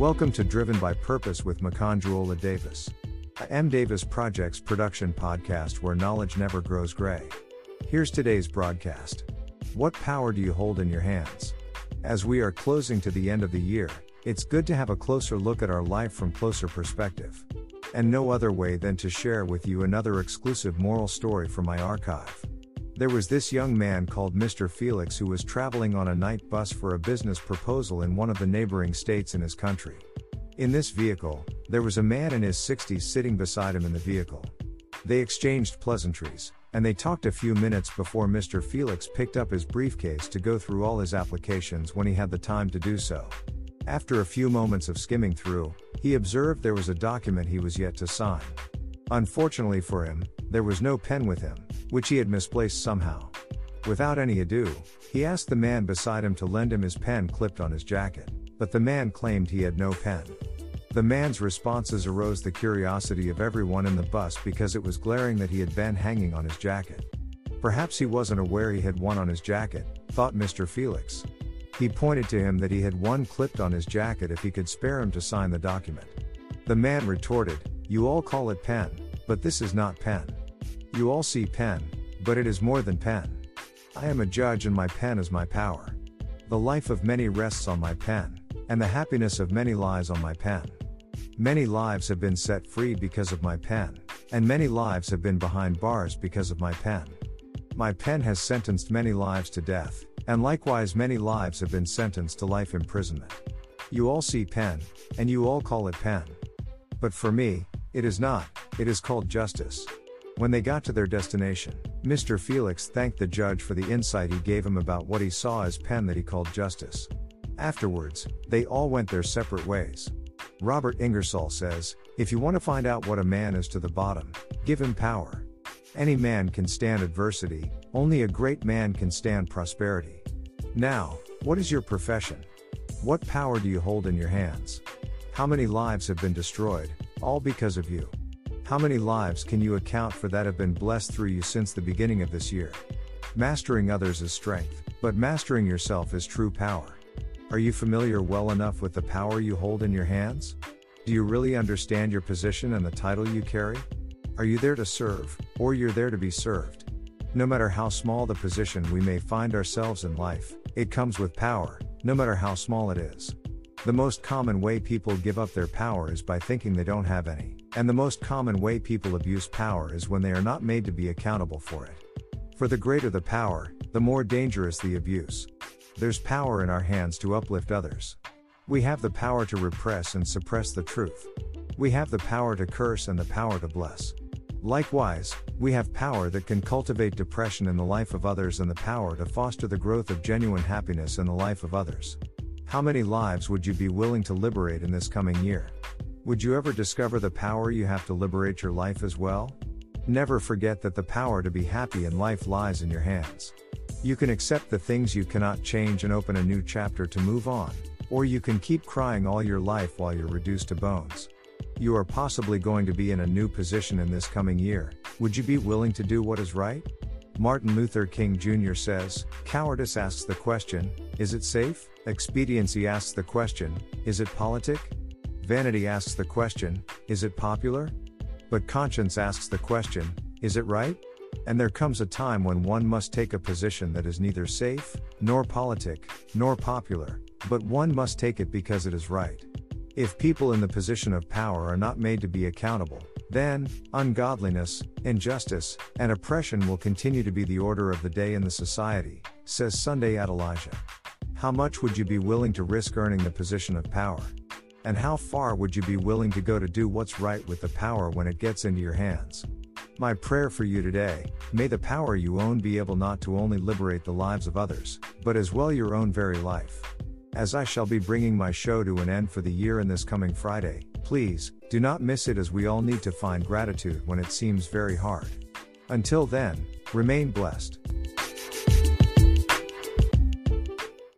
Welcome to Driven by Purpose with Makanjuola Davis, a M. Davis Projects production podcast where knowledge never grows gray. Here's today's broadcast. What power do you hold in your hands? As we are closing to the end of the year, it's good to have a closer look at our life from closer perspective. And no other way than to share with you another exclusive moral story from my archive. There was this young man called Mr. Felix who was traveling on a night bus for a business proposal in one of the neighboring states in his country. In this vehicle, there was a man in his 60s sitting beside him in the vehicle. They exchanged pleasantries, and they talked a few minutes before Mr. Felix picked up his briefcase to go through all his applications when he had the time to do so. After a few moments of skimming through, he observed there was a document he was yet to sign. Unfortunately for him, there was no pen with him, which he had misplaced somehow. Without any ado, he asked the man beside him to lend him his pen clipped on his jacket, but the man claimed he had no pen. The man's responses arose the curiosity of everyone in the bus because it was glaring that he had been hanging on his jacket. Perhaps he wasn't aware he had one on his jacket, thought Mr. Felix. He pointed to him that he had one clipped on his jacket if he could spare him to sign the document. The man retorted, You all call it pen, but this is not pen. You all see pen, but it is more than pen. I am a judge and my pen is my power. The life of many rests on my pen, and the happiness of many lies on my pen. Many lives have been set free because of my pen, and many lives have been behind bars because of my pen. My pen has sentenced many lives to death, and likewise many lives have been sentenced to life imprisonment. You all see pen, and you all call it pen. But for me, it is not, it is called justice. When they got to their destination, Mr. Felix thanked the judge for the insight he gave him about what he saw as pen that he called justice. Afterwards, they all went their separate ways. Robert Ingersoll says, If you want to find out what a man is to the bottom, give him power. Any man can stand adversity, only a great man can stand prosperity. Now, what is your profession? What power do you hold in your hands? How many lives have been destroyed, all because of you? How many lives can you account for that have been blessed through you since the beginning of this year? Mastering others is strength, but mastering yourself is true power. Are you familiar well enough with the power you hold in your hands? Do you really understand your position and the title you carry? Are you there to serve, or you're there to be served? No matter how small the position we may find ourselves in life, it comes with power, no matter how small it is. The most common way people give up their power is by thinking they don't have any. And the most common way people abuse power is when they are not made to be accountable for it. For the greater the power, the more dangerous the abuse. There's power in our hands to uplift others. We have the power to repress and suppress the truth. We have the power to curse and the power to bless. Likewise, we have power that can cultivate depression in the life of others and the power to foster the growth of genuine happiness in the life of others. How many lives would you be willing to liberate in this coming year? Would you ever discover the power you have to liberate your life as well? Never forget that the power to be happy in life lies in your hands. You can accept the things you cannot change and open a new chapter to move on, or you can keep crying all your life while you're reduced to bones. You are possibly going to be in a new position in this coming year. Would you be willing to do what is right? Martin Luther King Jr. says, Cowardice asks the question, is it safe? Expediency asks the question, is it politic? Vanity asks the question, is it popular? But conscience asks the question, is it right? And there comes a time when one must take a position that is neither safe, nor politic, nor popular, but one must take it because it is right. If people in the position of power are not made to be accountable, then, ungodliness, injustice, and oppression will continue to be the order of the day in the society, says Sunday Adelaja. How much would you be willing to risk earning the position of power? And how far would you be willing to go to do what's right with the power when it gets into your hands? My prayer for you today may the power you own be able not to only liberate the lives of others, but as well your own very life. As I shall be bringing my show to an end for the year in this coming Friday, please, do not miss it as we all need to find gratitude when it seems very hard. Until then, remain blessed.